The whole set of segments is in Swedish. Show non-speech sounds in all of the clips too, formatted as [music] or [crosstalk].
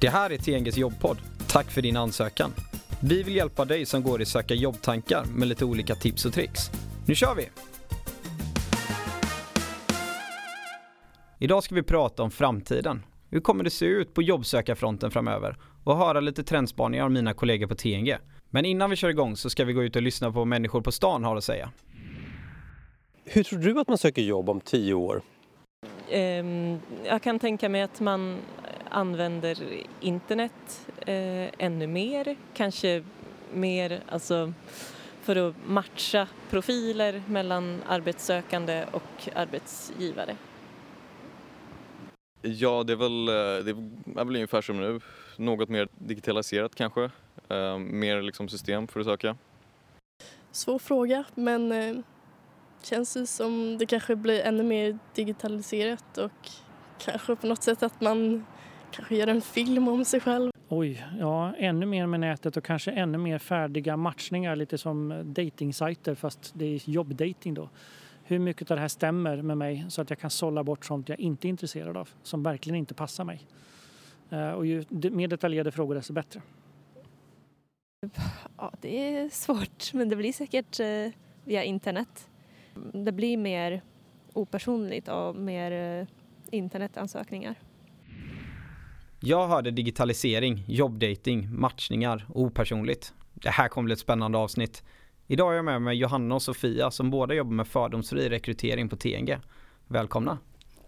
Det här är TNGs jobbpodd. Tack för din ansökan. Vi vill hjälpa dig som går i söka jobbtankar med lite olika tips och tricks. Nu kör vi! Idag ska vi prata om framtiden. Hur kommer det se ut på jobbsökarfronten framöver? Och höra lite trendspaningar av mina kollegor på TNG. Men innan vi kör igång så ska vi gå ut och lyssna på vad människor på stan har att säga. Hur tror du att man söker jobb om tio år? Ehm, Jag kan tänka mig att man använder internet eh, ännu mer, kanske mer alltså, för att matcha profiler mellan arbetssökande och arbetsgivare. Ja, det är väl, eh, det är väl ungefär som nu. Något mer digitaliserat kanske. Eh, mer liksom system för att söka. Svår fråga, men eh, känns det som det kanske blir ännu mer digitaliserat och kanske på något sätt att man kanske gör en film om sig själv. Oj, ja, ännu mer med nätet och kanske ännu mer färdiga matchningar, lite som datingsajter fast det är jobbdating då. Hur mycket av det här stämmer med mig så att jag kan sålla bort sånt jag inte är intresserad av, som verkligen inte passar mig. Eh, Och ju mer detaljerade frågor desto bättre. Ja, det är svårt, men det blir säkert eh, via internet. Det blir mer opersonligt och mer eh, internetansökningar. Jag hörde digitalisering, jobbdating, matchningar och opersonligt. Det här kommer bli ett spännande avsnitt. Idag är jag med mig Johanna och Sofia som båda jobbar med fördomsfri rekrytering på TNG. Välkomna!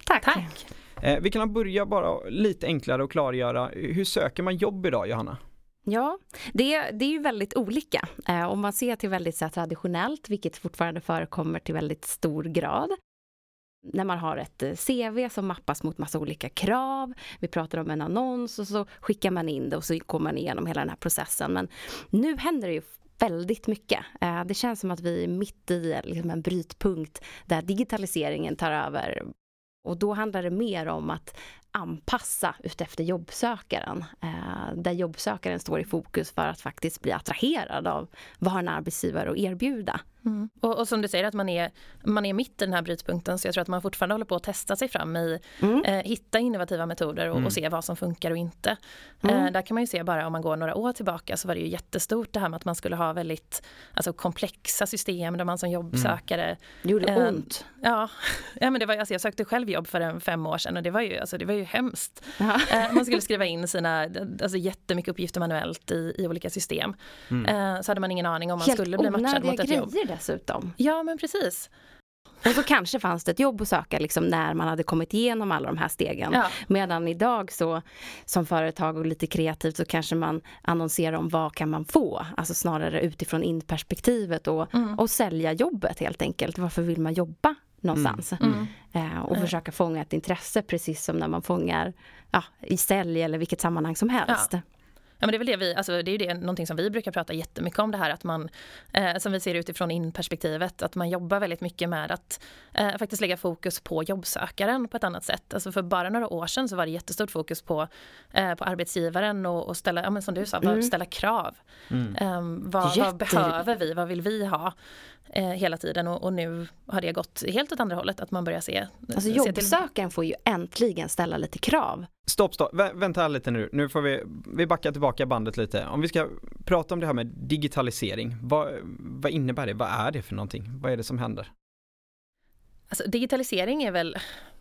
Tack. Eh, vi kan börja bara lite enklare och klargöra. Hur söker man jobb idag Johanna? Ja, det, det är ju väldigt olika. Eh, om man ser till väldigt så här, traditionellt, vilket fortfarande förekommer till väldigt stor grad. När man har ett eh, CV som mappas mot massa olika krav. Vi pratar om en annons och så skickar man in det och så går man igenom hela den här processen. Men nu händer det ju väldigt mycket. Eh, det känns som att vi är mitt i eh, liksom en brytpunkt där digitaliseringen tar över. Och då handlar det mer om att anpassa utefter jobbsökaren. Eh, där jobbsökaren står i fokus för att faktiskt bli attraherad av vad har en arbetsgivare att erbjuda. Mm. Och, och som du säger att man är, man är mitt i den här brytpunkten så jag tror att man fortfarande håller på att testa sig fram i Mm. eh, hitta innovativa metoder och, Mm. och se vad som funkar och inte. Mm. Eh, där kan man ju se bara om man går några år tillbaka så var det ju jättestort det här med att man skulle ha väldigt alltså, komplexa system där man som jobbsökare Det gjorde Eh, ont. Ja, [laughs] ja men det var, alltså jag sökte själv jobb för en fem år sedan och det var ju, alltså, det var ju hemskt. Ja. Eh, man skulle skriva in sina, alltså jättemycket uppgifter manuellt i, i olika system. Mm. Eh, så hade man ingen aning om man Helt skulle bli matchad mot ett jobb. grejer dessutom. Ja men precis. Och så kanske fanns det ett jobb att söka liksom när man hade kommit igenom alla de här stegen. Ja. Medan idag så som företag och lite kreativt så kanske man annonserar om vad kan man få. Alltså snarare utifrån in-perspektivet och, Mm. och sälja jobbet helt enkelt. Varför vill man jobba någonstans? Mm. Eh, och Eh. försöka fånga ett intresse precis som när man fångar ja, i sälj eller vilket sammanhang som helst. Ja men det är väl det vi, alltså det är ju det, någonting som vi brukar prata jättemycket om det här att man, eh, som vi ser utifrån in-perspektivet, att man jobbar väldigt mycket med att eh, faktiskt lägga fokus på jobbsökaren på ett annat sätt. Alltså för bara några år sedan så var det jättestort fokus på, eh, på arbetsgivaren och, och ställa, ja men som du sa, Mm. ställa krav. Mm. Eh, vad, vad Jätte- behöver vi, vad vill vi ha? Eh, hela tiden och, och nu har det gått helt åt andra hållet, att man börjar se, Alltså se till jobbsökaren får ju äntligen ställa lite krav. Stopp, stopp, Vä vänta här lite nu. Nu får vi, vi backa tillbaka bandet lite. Om vi ska prata om det här med digitalisering. Vad, vad innebär det? Vad är det för någonting? Vad är det som händer? Alltså, digitalisering är väl,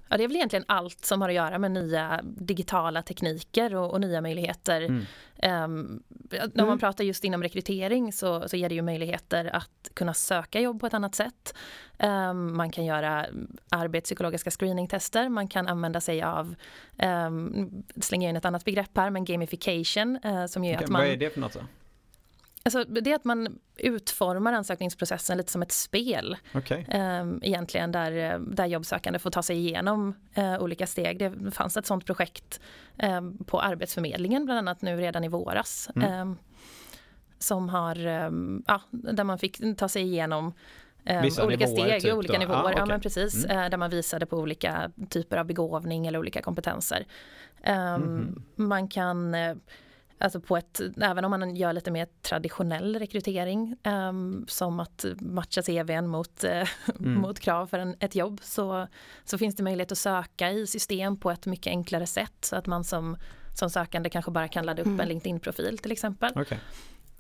ja, det är väl egentligen allt som har att göra med nya digitala tekniker och, och nya möjligheter. Mm. Ehm, om Mm. man pratar just inom rekrytering så, så ger det ju möjligheter att kunna söka jobb på ett annat sätt. Ehm, man kan göra arbetspsykologiska screeningtester, man kan använda sig av, um, slänga in ett annat begrepp här, men gamification eh, som gör Okej, att man Vad är det för något då? Alltså, det är att man utformar ansökningsprocessen lite som ett spel Okej. eh, egentligen där, där jobbsökande får ta sig igenom eh, olika steg. Det fanns ett sånt projekt eh, på Arbetsförmedlingen bland annat nu redan i våras. Mm. Eh, som har, eh, ja, där man fick ta sig igenom Vissa olika nivåer, steg, typ olika då? nivåer. Ah, Ja okej. men precis, Mm. eh, där man visade på olika typer av begåvning eller olika kompetenser. Eh, Mhm. Man kan eh, Alltså på ett, även om man gör lite mer traditionell rekrytering ehm, som att matcha CVn mot, eh, [laughs] Mm. mot krav för en, ett jobb så, så finns det möjlighet att söka i system på ett mycket enklare sätt så att man som som sökande kanske bara kan ladda upp Mm. en LinkedIn-profil till exempel. Okej.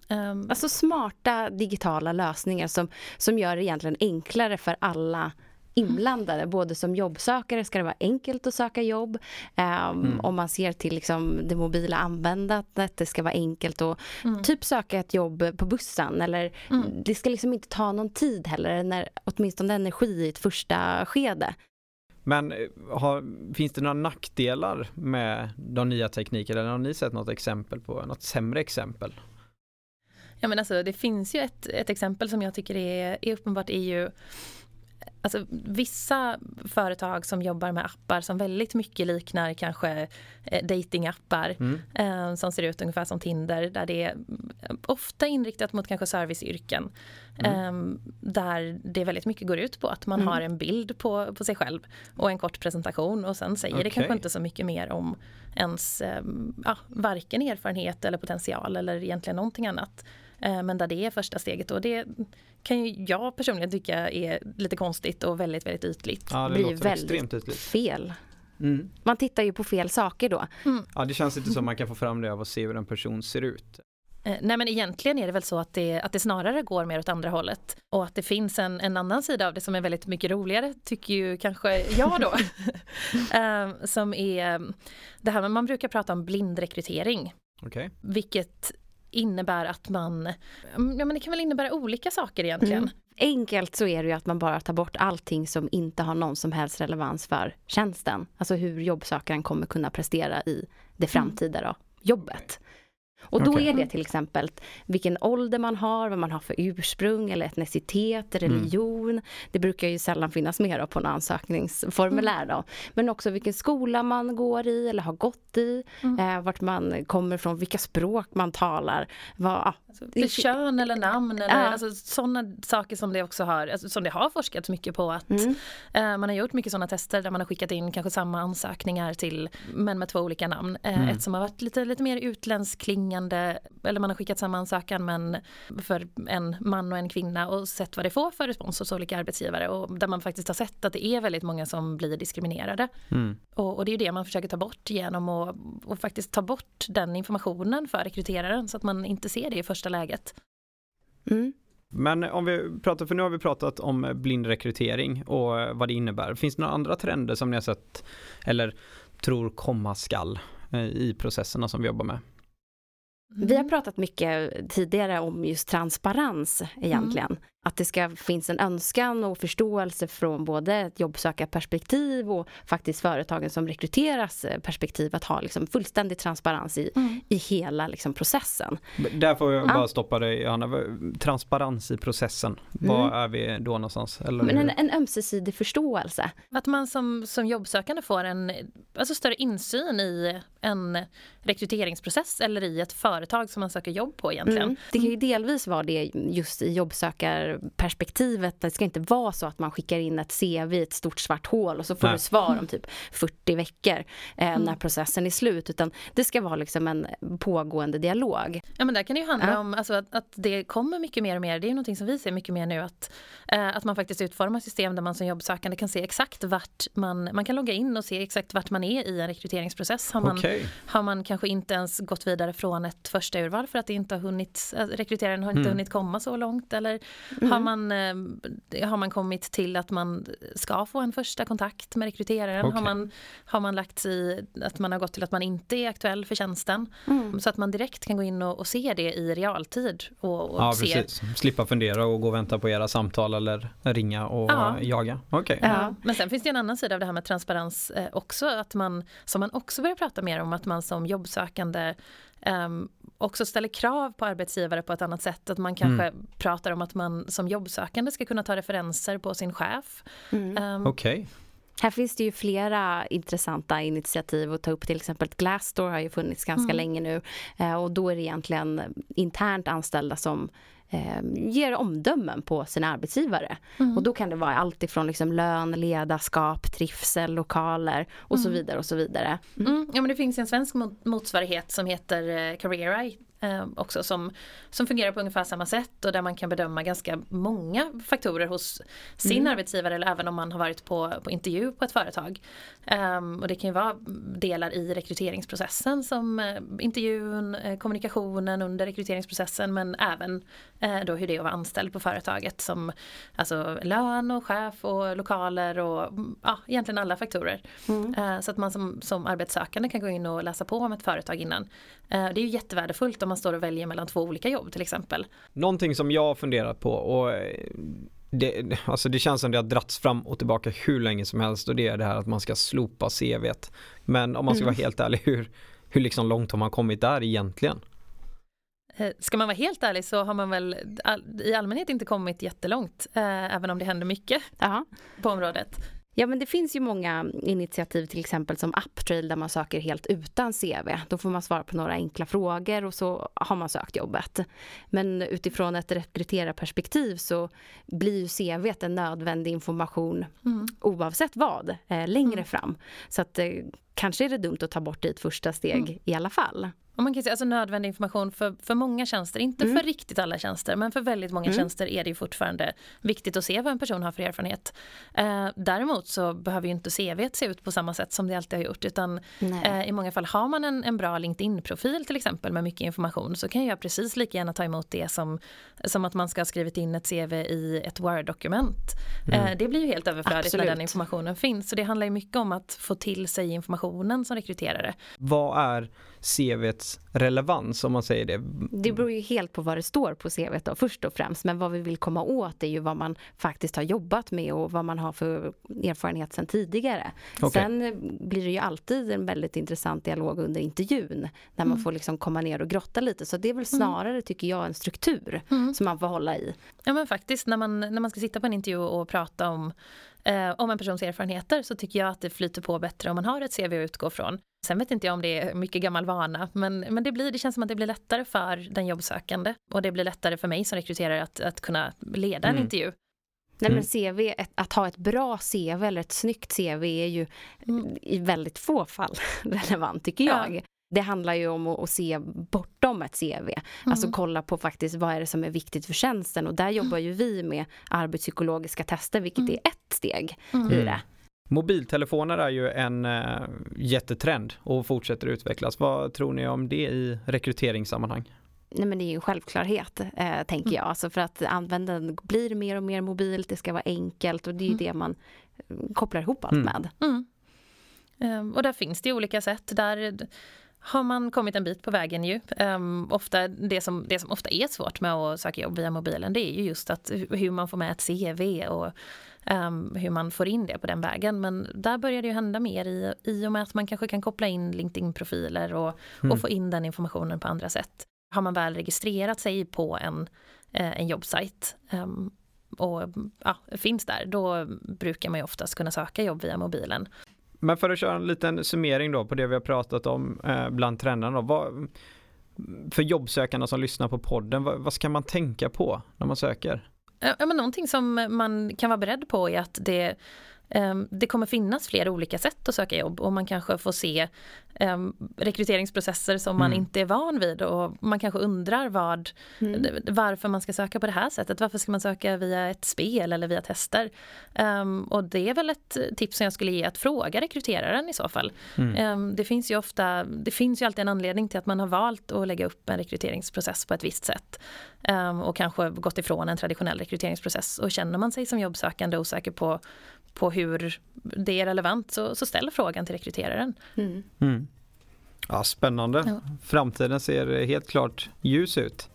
Ehm, Alltså smarta digitala lösningar som, som gör det egentligen enklare för alla inblandade. Både som jobbsökare ska det vara enkelt att söka jobb. Ehm, Mm. Om man ser till liksom det mobila användandet, det ska vara enkelt att mm, typ söka ett jobb på bussen. Eller mm. Det ska liksom inte ta någon tid heller, när, åtminstone energi i ett första skede. Men eh, har, finns det några nackdelar med de nya teknikerna? Eller har ni sett något exempel på något sämre exempel? Ja men alltså det finns ju ett, ett exempel som jag tycker är, är uppenbart är ju Alltså vissa företag som jobbar med appar som väldigt mycket liknar kanske eh, datingappar Mm. eh, som ser ut ungefär som Tinder där det är ofta inriktat mot kanske serviceyrken. Mm. Eh, där det väldigt mycket går ut på att man Mm. har en bild på, på sig själv och en kort presentation och sen säger det Okej. kanske inte så mycket mer om ens eh, ja, varken erfarenhet eller potential eller egentligen någonting annat. Eh, Men där det är första steget och det kan ju jag personligen tycka är lite konstigt och väldigt, väldigt ytligt. Ja, det blir låter väldigt ytligt. fel. Mm. Man tittar ju på fel saker då. Ja, det känns inte som man kan få fram det av att se hur en person ser ut. Eh, Nej men egentligen är det väl så att det, att det snarare går mer åt andra hållet. Och att det finns en, en annan sida av det som är väldigt mycket roligare tycker ju kanske jag då. [laughs] Eh, som är det här med man brukar prata om blindrekrytering. Okej. Vilket innebär att man, ja men det kan väl innebära olika saker egentligen. Mm. Enkelt så är det ju att man bara tar bort allting som inte har någon som helst relevans för tjänsten. Alltså hur jobbsökaren kommer kunna prestera i det framtida då, jobbet. Och då Okej. är det till exempel vilken ålder man har, vad man har för ursprung eller etnicitet, religion. Det brukar ju sällan finnas med på en ansökningsformulär då. Men också vilken skola man går i eller har gått i, eh, vart man kommer ifrån, vilka språk man talar. Vad, Alltså, Det- kön eller namn eller Ja. alltså, sådana saker som det också har, alltså, som det har forskats mycket på att Mm. eh, man har gjort mycket sådana tester där man har skickat in kanske samma ansökningar till men med två olika namn. Eh, Mm. Ett som har varit lite, lite mer utländskt klingande eller man har skickat samma ansökan men för en man och en kvinna och sett vad det får för respons hos olika arbetsgivare och där man faktiskt har sett att det är väldigt många som blir diskriminerade. Mm. Och, och det är ju det man försöker ta bort genom att och faktiskt ta bort den informationen för rekryteraren så att man inte ser det i första läget. mm. Men om vi pratar, för nu har vi pratat om blind rekrytering och vad det innebär. Finns det några andra trender som ni har sett eller tror komma skall eh, i processerna som vi jobbar med? Vi har pratat mycket tidigare om just transparens egentligen. Att det ska finns en önskan och förståelse från både ett jobbsökarperspektiv och faktiskt företagen som rekryteras eh, perspektiv att ha liksom fullständig transparens i, Mm. i hela liksom processen. Där får jag Ja. bara stoppa dig Johanna. Transparens i processen. Var är vi då någonstans? Eller Men en, en ömsesidig förståelse. Att man som, som jobbsökande får en alltså större insyn i en rekryteringsprocess eller i ett företag som man söker jobb på egentligen. Mm. Det kan ju delvis vara det just i jobbsökarperspektivet. Det ska inte vara så att man skickar in ett CV i ett stort svart hål och så får Nej. du svar om typ 40 veckor eh, när processen är slut. Utan det ska vara liksom en pågående dialog. Ja men där kan det ju handla Ja. om alltså, att, att det kommer mycket mer och mer, det är ju någonting som vi ser mycket mer nu att, eh, att man faktiskt utformar system där man som jobbsökande kan se exakt vart man, man kan logga in och se exakt vart man är i en rekryteringsprocess. Har man, Okej. har man kanske inte ens gått vidare från ett första urval för att det inte har hunnit, äh, rekryteraren har inte Mm. hunnit komma så långt eller har, man, eh, har man kommit till att man ska få en första kontakt med rekryteraren? Okej. Har, man, har man lagt sig att man har gått till att man inte är aktuell för tjänsten? Så att man direkt kan gå in och, och se det i realtid och, och Ja, se precis. Slippa fundera och gå och vänta på era samtal eller ringa och Ja. jaga. Okej. Ja. Men sen finns det en annan sida av det här med transparens eh, också, att man, som man också börjar prata mer om, att man som jobbsökande ehm, också ställer krav på arbetsgivare på ett annat sätt. Att man kanske pratar om att man som jobbsökande ska kunna ta referenser på sin chef. Ehm, Okej. Här finns det ju flera intressanta initiativ att ta upp. Till exempel Glassdoor har ju funnits ganska länge nu. Eh, och då är det egentligen internt anställda som eh, ger omdömen på sina arbetsgivare. Och då kan det vara allt ifrån liksom lön, ledarskap, trivsel, lokaler och så vidare och så vidare. Mm, ja, men det finns en svensk mot- motsvarighet som heter eh, Career-Eye eh, också som, som fungerar på ungefär samma sätt och där man kan bedöma ganska många faktorer hos sin Mm. arbetsgivare eller även om man har varit på, på intervju på ett företag. Ehm, och det kan ju vara delar i rekryteringsprocessen som eh, intervjun, eh, kommunikationen under rekryteringsprocessen men även eh, då hur det är att vara anställd på företaget som alltså lön och chef och lokaler och mm, ja, egentligen alla faktorer. Mm. Eh, Så att man som, som arbetssökande kan gå in och läsa på om ett företag innan. Eh, Det är ju jättevärdefullt man står och väljer mellan två olika jobb till exempel. Någonting som jag har funderat på och eh, det, alltså det känns som det har dratts fram och tillbaka hur länge som helst och det är det här att man ska slopa CVt. Men om man ska Mm. vara helt ärlig, hur, hur liksom långt har man kommit där egentligen? Eh, Ska man vara helt ärlig så har man väl all, i allmänhet inte kommit jättelångt, eh, även om det händer mycket Jaha. på området. Ja men det finns ju många initiativ till exempel som Uptrail där man söker helt utan CV. Då får man svara på några enkla frågor och så har man sökt jobbet. Men utifrån ett rekryterarperspektiv så blir ju CV en nödvändig information Mm. oavsett vad eh, längre Mm. fram. Så att eh, kanske är det dumt att ta bort det i ett första steg Mm. i alla fall. Och man kan säga alltså nödvändig information för, för många tjänster, inte Mm. för riktigt alla tjänster men för väldigt många Mm. tjänster är det ju fortfarande viktigt att se vad en person har för erfarenhet. Eh, däremot så behöver ju inte CV se ut på samma sätt som det alltid har gjort utan. Eh, I många fall har man en, en bra LinkedIn-profil till exempel med mycket information så kan jag precis lika gärna ta emot det som, som att man ska ha skrivit in ett CV i ett Word-dokument. Eh, det blir ju helt överflödigt när den informationen finns. Så det handlar ju mycket om att få till sig informationen som rekryterare. Vad är CVts relevans om man säger det? Det beror ju helt på vad det står på CV då, först och främst. Men vad vi vill komma åt är ju vad man faktiskt har jobbat med och vad man har för erfarenhet sedan tidigare. Okej. Sen blir det ju alltid en väldigt intressant dialog under intervjun när man Mm. får liksom komma ner och grotta lite. Så det är väl snarare, tycker jag, en struktur Mm. som man får hålla i. Ja men faktiskt när man, när man ska sitta på en intervju och prata om, eh, om en persons erfarenheter så tycker jag att det flyter på bättre om man har ett CV att utgå från. Sen vet inte jag om det är mycket gammal vana men, men det, blir, det känns som att det blir lättare för den jobbsökande och det blir lättare för mig som rekryterare att, att kunna leda en Mm. intervju. Nej, Mm. men CV, ett, att ha ett bra CV eller ett snyggt CV är ju Mm. i väldigt få fall [laughs] relevant tycker Ja. Det handlar ju om att, se bortom ett CV. Alltså Mm. kolla på faktiskt vad är det som är viktigt för tjänsten och där jobbar ju vi med arbetspsykologiska tester vilket Mm. är ett steg Mm. i det. Mobiltelefoner är ju en äh, jättetrend och fortsätter utvecklas. Vad tror ni om det i rekryteringssammanhang? Nej men det är ju en självklarhet eh, tänker Mm. jag. Alltså för att användaren blir mer och mer mobilt, det ska vara enkelt och det är ju Mm. det man eh, kopplar ihop allt Mm. med. Mm. Ehm, och där finns det ju olika sätt. Där har man kommit en bit på vägen ju. Ehm, ofta, det, som, det som ofta är svårt med att söka jobb via mobilen det är ju just att hu- hur man får med ett CV och ehm, hur man får in det på den vägen. Men där börjar det ju hända mer i, i och med att man kanske kan koppla in LinkedIn-profiler och, Mm. och få in den informationen på andra sätt. Har man väl registrerat sig på en, eh, en jobbsajt ehm, och ja, finns där, då brukar man ju oftast kunna söka jobb via mobilen. Men för att köra en liten summering då på det vi har pratat om eh, bland trenderna då. Vad, för jobbsökarna som lyssnar på podden, vad, vad ska man tänka på när man söker? Ja, men någonting som man kan vara beredd på är att det, det kommer finnas flera olika sätt att söka jobb och man kanske får se ehm, rekryteringsprocesser som man Mm. inte är van vid och man kanske undrar vad, Mm. varför man ska söka på det här sättet. Varför ska man söka via ett spel eller via tester? Ehm, och det är väl ett tips som jag skulle ge att fråga rekryteraren i så fall. Mm. Ehm, Det finns ju ofta, det finns ju alltid en anledning till att man har valt att lägga upp en rekryteringsprocess på ett visst sätt. Ehm, Och kanske gått ifrån en traditionell rekryteringsprocess. Och känner man sig som jobbsökande osäker på, på hur det är relevant så, så ställ frågan till rekryteraren. Mm. Mm. Ja, spännande. Ja. Framtiden ser helt klart ljus ut.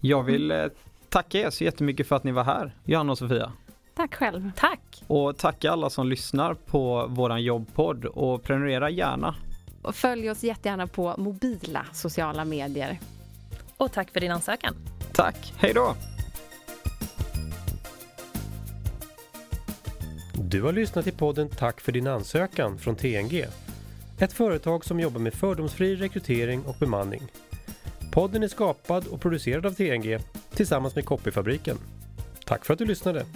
Jag vill eh, tacka er så jättemycket för att ni var här, Johanna och Sofia. Tack själv. Tack! Och tacka alla som lyssnar på våran jobbpodd och prenumerera gärna. Och följ oss jättegärna på mobila sociala medier. Och tack för din ansökan. Tack, hej då! Du har lyssnat till podden Tack för din ansökan från TNG. Ett företag som jobbar med fördomsfri rekrytering och bemanning. Podden är skapad och producerad av TNG tillsammans med Copyfabriken. Tack för att du lyssnade!